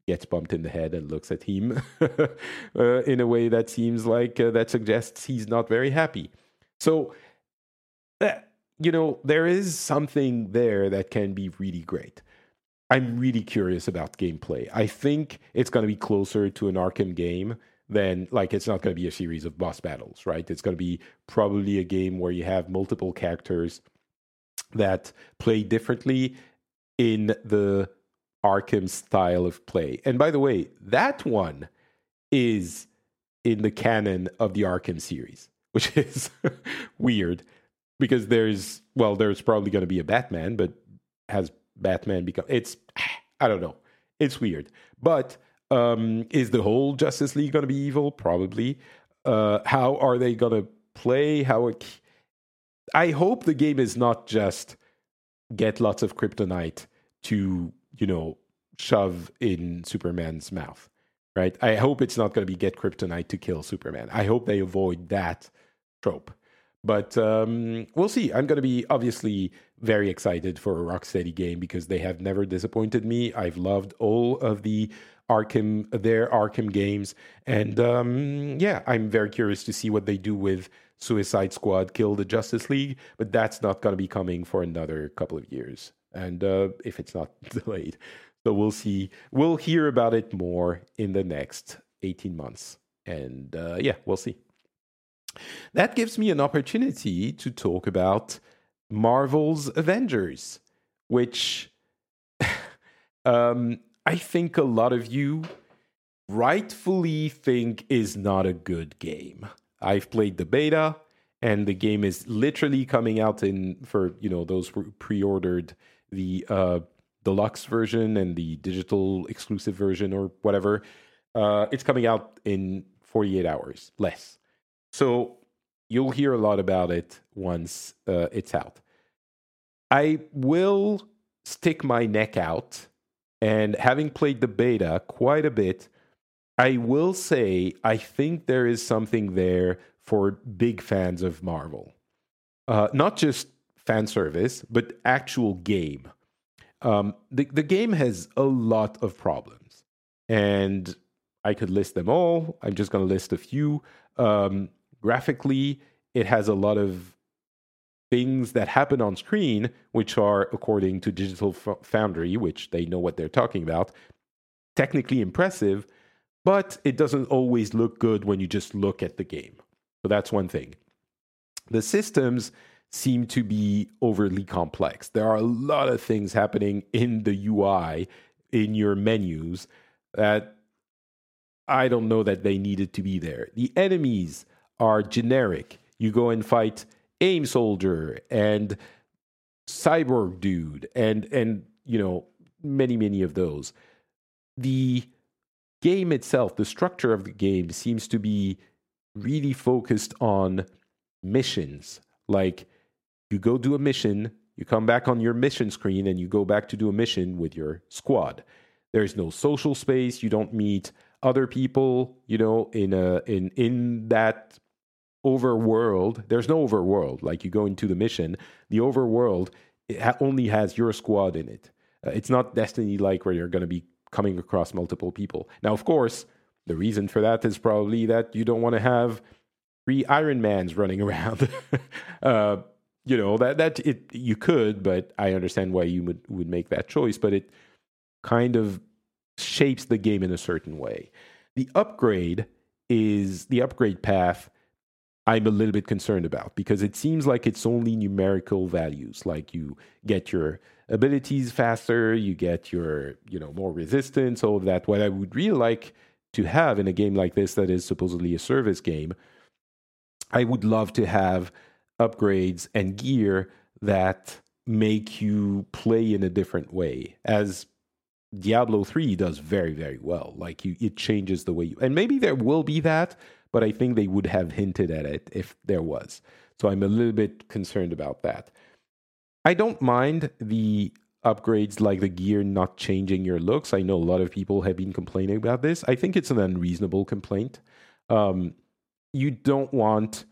gets bumped in the head and looks at him uh, in a way that seems like uh, that suggests he's not very happy. So, uh, you know, there is something there that can be really great. I'm really curious about gameplay. I think it's going to be closer to an Arkham game than like it's not going to be a series of boss battles, right? It's going to be probably a game where you have multiple characters that play differently in the Arkham style of play. And by the way, that one is in the canon of the Arkham series, which is weird because there's well, there's probably going to be a Batman, but has Batman become it's I don't know. It's weird. But um is the whole Justice League going to be evil? Probably. Uh how are they going to play? How it, I hope the game is not just get lots of kryptonite to, you know, shove in Superman's mouth, right? I hope it's not going to be get kryptonite to kill Superman. I hope they avoid that trope. But um, we'll see. I'm going to be obviously very excited for a Rocksteady game because they have never disappointed me. I've loved all of the Arkham, their Arkham games, and um, yeah, I'm very curious to see what they do with Suicide Squad kill the Justice League, but that's not going to be coming for another couple of years. And uh, if it's not delayed, so we'll see. We'll hear about it more in the next 18 months. And uh, yeah, we'll see. That gives me an opportunity to talk about Marvel's Avengers, which um, I think a lot of you rightfully think is not a good game. I've played the beta, and the game is literally coming out in for you know those who pre-ordered the uh, deluxe version and the digital exclusive version or whatever. Uh, it's coming out in 48 hours, less. So you'll hear a lot about it once uh, it's out. I will stick my neck out, and having played the beta quite a bit, I will say I think there is something there for big fans of Marvel. Uh, not just fan service, but actual game. Um, the, the game has a lot of problems, and I could list them all. I'm just going to list a few. Um, graphically, it has a lot of things that happen on screen, which are, according to Digital Foundry, which they know what they're talking about, technically impressive, but it doesn't always look good when you just look at the game. So that's one thing. The systems seem to be overly complex. There are a lot of things happening in the UI, in your menus, that I don't know that they needed to be there. The enemies are generic. You go and fight AIM Soldier and Cyborg Dude and and you know many many of those. The game itself, the structure of the game seems to be really focused on missions. Like you go do a mission, you come back on your mission screen, and you go back to do a mission with your squad. There's no social space. You don't meet other people, you know, in a in in that overworld. There's no overworld. Like you go into the mission, the overworld ha- only has your squad in it. Uh, it's not Destiny like where you're going to be coming across multiple people. Now, of course, the reason for that is probably that you don't want to have three Iron Mans running around. uh, you know that that it you could, but I understand why you would would make that choice. But it kind of shapes the game in a certain way. The upgrade is the upgrade path. I'm a little bit concerned about because it seems like it's only numerical values. Like you get your abilities faster, you get your you know more resistance, all of that. What I would really like to have in a game like this that is supposedly a service game, I would love to have upgrades and gear that make you play in a different way as Diablo 3 does very very well like you it changes the way you and maybe there will be that but I think they would have hinted at it if there was. So I'm a little bit concerned about that. I don't mind the upgrades like the gear not changing your looks. I know a lot of people have been complaining about this. I think it's an unreasonable complaint. Um, you don't want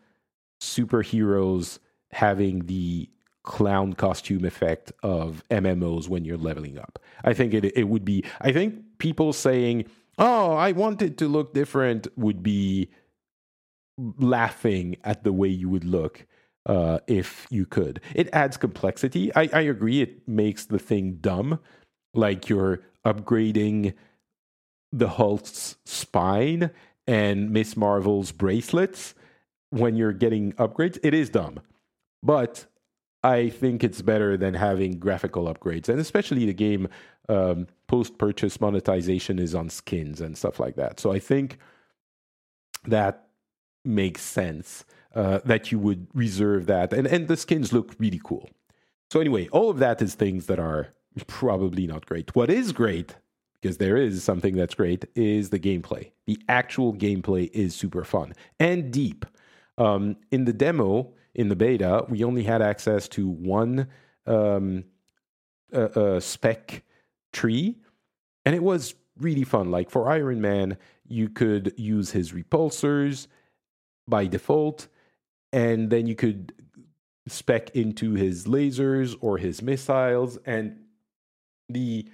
superheroes having the clown costume effect of MMOs when you're leveling up. I think it it would be I think people saying, "Oh, I want it to look different" would be laughing at the way you would look uh, if you could. It adds complexity. I, I agree it makes the thing dumb. Like you're upgrading the Hulk's spine and Miss Marvel's bracelets when you're getting upgrades, it is dumb. But I think it's better than having graphical upgrades. And especially the game um, post purchase monetization is on skins and stuff like that. So I think that makes sense uh, that you would reserve that. And, and the skins look really cool. So, anyway, all of that is things that are probably not great. What is great, because there is something that's great, is the gameplay. The actual gameplay is super fun and deep. Um, in the demo, in the beta, we only had access to one um, uh, uh, spec tree, and it was really fun. Like for Iron Man, you could use his repulsors by default, and then you could spec into his lasers or his missiles, and the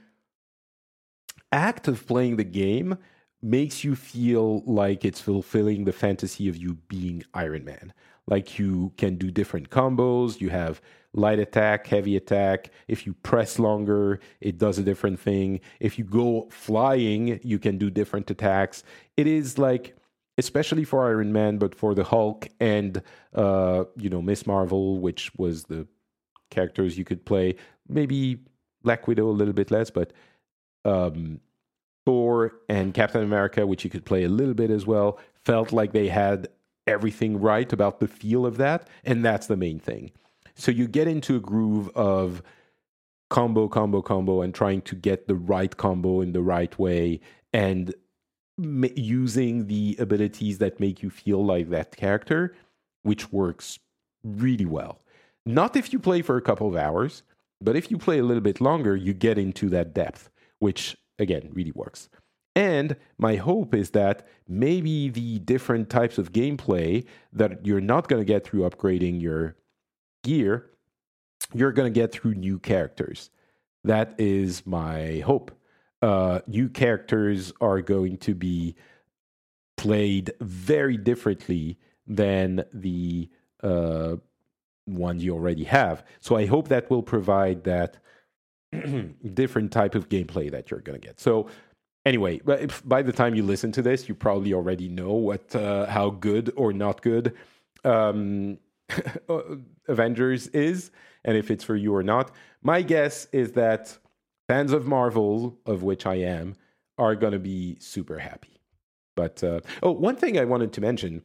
act of playing the game makes you feel like it's fulfilling the fantasy of you being Iron Man. Like you can do different combos, you have light attack, heavy attack. If you press longer, it does a different thing. If you go flying, you can do different attacks. It is like especially for Iron Man, but for the Hulk and uh, you know Miss Marvel, which was the characters you could play. Maybe Black Widow a little bit less, but um, Thor and Captain America, which you could play a little bit as well, felt like they had everything right about the feel of that. And that's the main thing. So you get into a groove of combo, combo, combo, and trying to get the right combo in the right way and m- using the abilities that make you feel like that character, which works really well. Not if you play for a couple of hours, but if you play a little bit longer, you get into that depth, which again, really works. And my hope is that maybe the different types of gameplay that you're not going to get through upgrading your gear, you're going to get through new characters. That is my hope. Uh, new characters are going to be played very differently than the uh, ones you already have. So I hope that will provide that different type of gameplay that you're going to get. So anyway, by the time you listen to this, you probably already know what uh, how good or not good um, Avengers is, and if it's for you or not. My guess is that fans of Marvel, of which I am, are going to be super happy. But uh, oh, one thing I wanted to mention: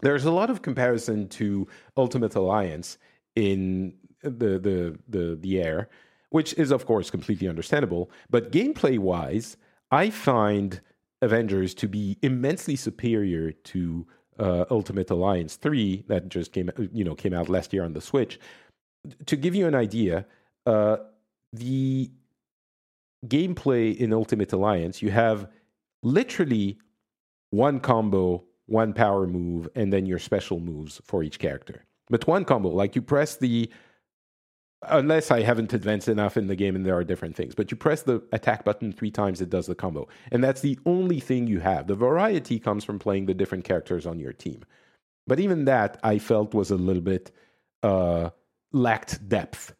there's a lot of comparison to Ultimate Alliance in the the the the air which is, of course, completely understandable. But gameplay wise, I find Avengers to be immensely superior to uh, Ultimate Alliance 3 that just came you know came out last year on the Switch. To give you an idea, uh, the gameplay in Ultimate Alliance, you have literally one combo one power move, and then your special moves for each character. But one combo, like you press the unless I haven't advanced enough in the game and there are different things. But you press the attack button three times, it does the combo. And that's the only thing you have. The variety comes from playing the different characters on your team. But even that, I felt was a little bit uh, lacked depth.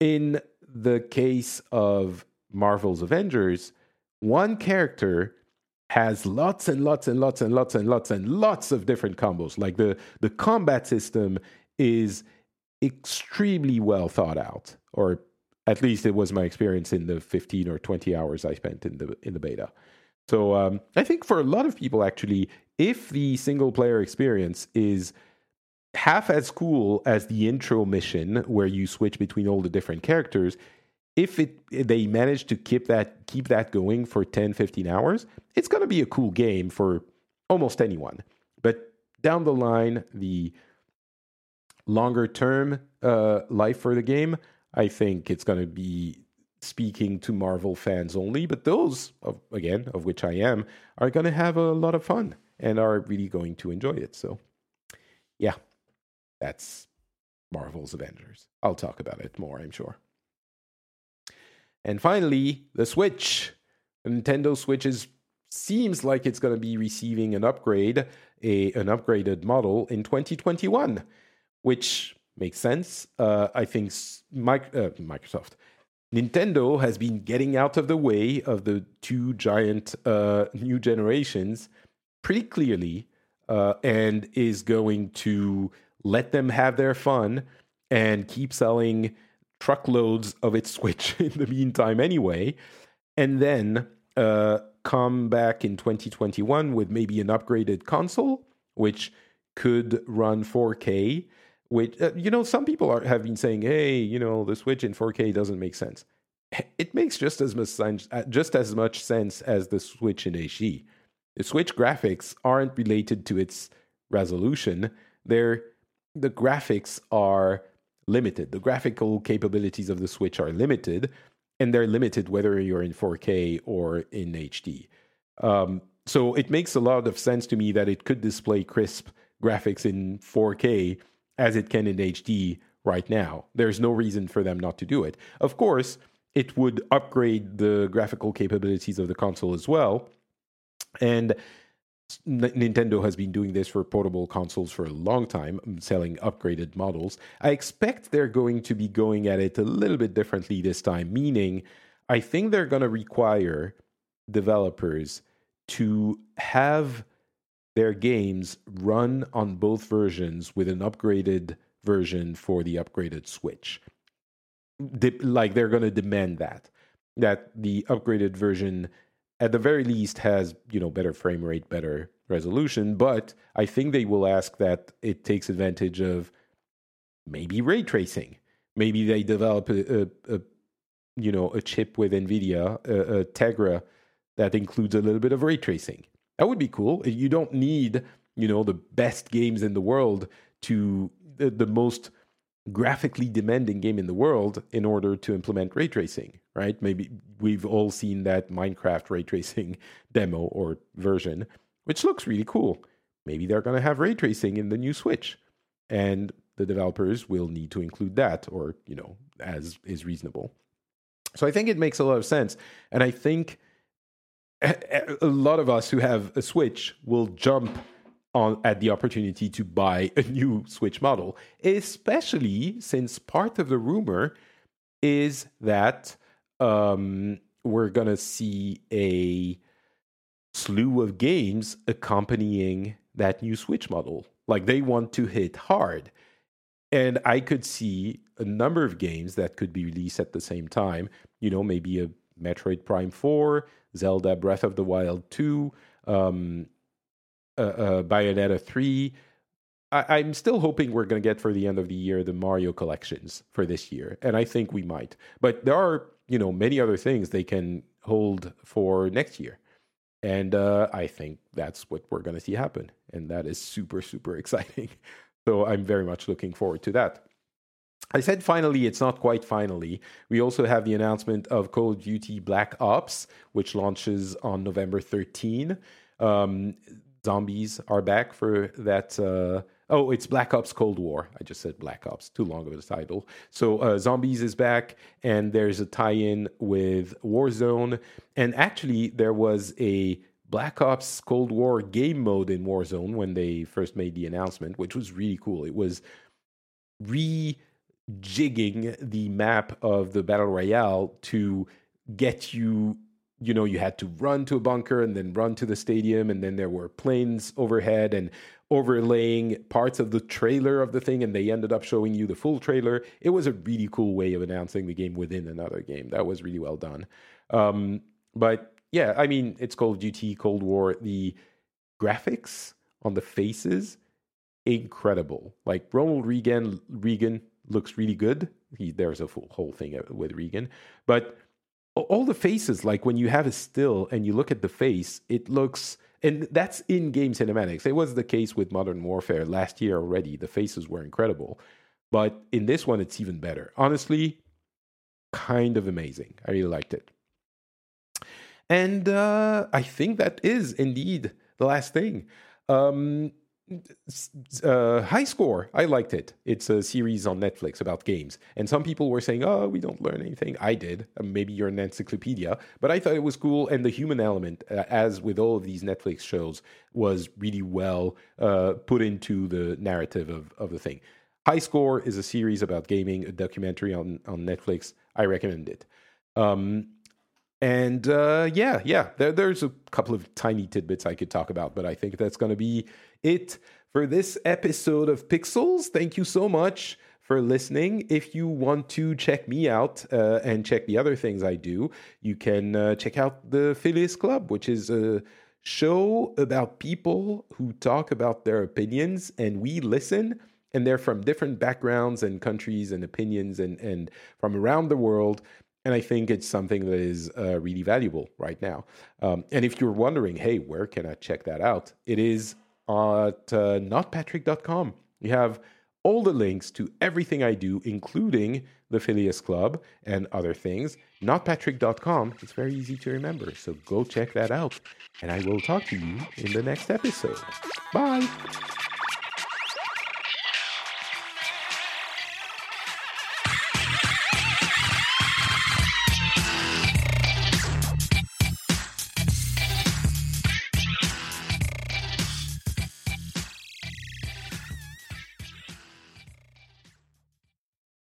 In the case of Marvel's Avengers, one character has lots and lots and lots and lots and lots and lots of different combos. Like the the combat system is extremely well thought out, or at least it was my experience in the 15 or 20 hours I spent in the in the beta. So um, I think for a lot of people, actually, if the single player experience is half as cool as the intro mission where you switch between all the different characters, if it if they manage to keep that keep that going for 10 15 hours it's going to be a cool game for almost anyone but down the line the longer term uh, life for the game, I think it's going to be speaking to Marvel fans only. But those, of, again, of which I am, are going to have a lot of fun and are really going to enjoy it. So, yeah, that's Marvel's Avengers. I'll talk about it more, I'm sure. And finally, the Switch. The Nintendo Switch is seems like it's going to be receiving an upgrade, a an upgraded model in 2021 which makes sense. Uh, I think uh, Microsoft, Nintendo has been getting out of the way of the two giant uh, new generations pretty clearly uh, and is going to let them have their fun and keep selling truckloads of its Switch in the meantime, anyway. And then uh, come back in 2021 with maybe an upgraded console, which could run 4K which uh, you know some people are, have been saying hey you know the switch in 4k doesn't make sense. It makes just as much sense uh, just as much sense as the switch in hd the switch graphics aren't related to its resolution. They're the graphics are limited the graphical capabilities of the switch are limited and they're limited whether you're in 4k or in hd um, so it makes a lot of sense to me that it could display crisp graphics in 4k as it can in HD right now. There's no reason for them not to do it. Of course, it would upgrade the graphical capabilities of the console as well. And Nintendo has been doing this for portable consoles for a long time, mm, selling upgraded models. I expect they're going to be going at it a little bit differently this time, meaning I think they're going to require developers to have their games run on both versions with an upgraded version for the upgraded Switch. De- like they're going to demand that that the upgraded version at the very least has, you know, better frame rate, better resolution, but I think they will ask that it takes advantage of maybe ray tracing. Maybe they develop a, a, a you know, a chip with Nvidia, a, a Tegra that includes a little bit of ray tracing that would be cool. You don't need, you know, the best games in the world to the, the most graphically demanding game in the world in order to implement ray tracing, right? Maybe we've all seen that Minecraft ray tracing demo or version, which looks really cool. Maybe they're going to have ray tracing in the new Switch. And the developers will need to include that or, you know, as is reasonable. So I think it makes a lot of sense. And I think a lot of us who have a Switch will jump on at the opportunity to buy a new Switch model, especially since part of the rumor is that um, we're gonna see a slew of games accompanying that new Switch model. Like they want to hit hard. And I could see a number of games that could be released at the same time. You know, maybe a Metroid Prime 4, Zelda Breath of the Wild 2, um, uh, uh, Bayonetta 3. I, am still hoping we're going to get for the end of the year the Mario collections for this year, and I think we might. But there are, you know, many other things they can hold for next year, and uh, I think that's what we're going to see happen, and that is super super exciting. So I'm very much looking forward to that. I said finally, it's not quite finally. We also have the announcement of Call of Duty Black Ops, which launches on November 13. Um, zombies are back for that. Uh, oh, it's Black Ops Cold War. I just said Black Ops, too long of a title. So uh, Zombies is back, and there's a tie-in with Warzone. And actually, there was a Black Ops Cold War game mode in Warzone when they first made the announcement, which was really cool. It was rejigging the map of the battle royale to get you you know you had to run to a bunker and then run to the stadium and then there were planes overhead and overlaying parts of the trailer of the thing and they ended up showing you the full trailer. It was a really cool way of announcing the game within another game. That was really well done. Um, but yeah i mean it's call of duty cold war. The graphics on the faces incredible. Like ronald reagan reagan looks really good. He, there's a full, whole thing with reagan. But all the faces like when you have a still and you look at the face it looks and that's in game cinematics. It was the case with modern warfare last year already. The faces were incredible. But in this one it's even better. Honestly kind of amazing. I really liked it. And uh, i think that is indeed the last thing. Um, uh, High Score, I liked it. It's a series on Netflix about games. And some people were saying, oh, we don't learn anything. I did. Uh, maybe you're an encyclopedia. But I thought it was cool. And the human element, uh, as with all of these Netflix shows, was really well uh, put into the narrative of, of the thing. High Score is a series about gaming, a documentary on, on Netflix. I recommend it. Um, and uh, yeah, yeah, there, there's a couple of tiny tidbits I could talk about, but I think that's going to be it for this episode of Pixels. Thank you so much for listening. If you want to check me out uh, and check the other things I do, you can uh, check out the Phileas Club, which is a show about people who talk about their opinions and we listen. And they're from different backgrounds and countries and opinions and, and from around the world. And I think it's something that is uh, really valuable right now. Um, and if you're wondering, hey, where can I check that out? It is at uh, notpatrick.com. You have all the links to everything I do, including the Phileas Club and other things. Notpatrick.com. It's very easy to remember. So go check that out. And I will talk to you in the next episode. Bye.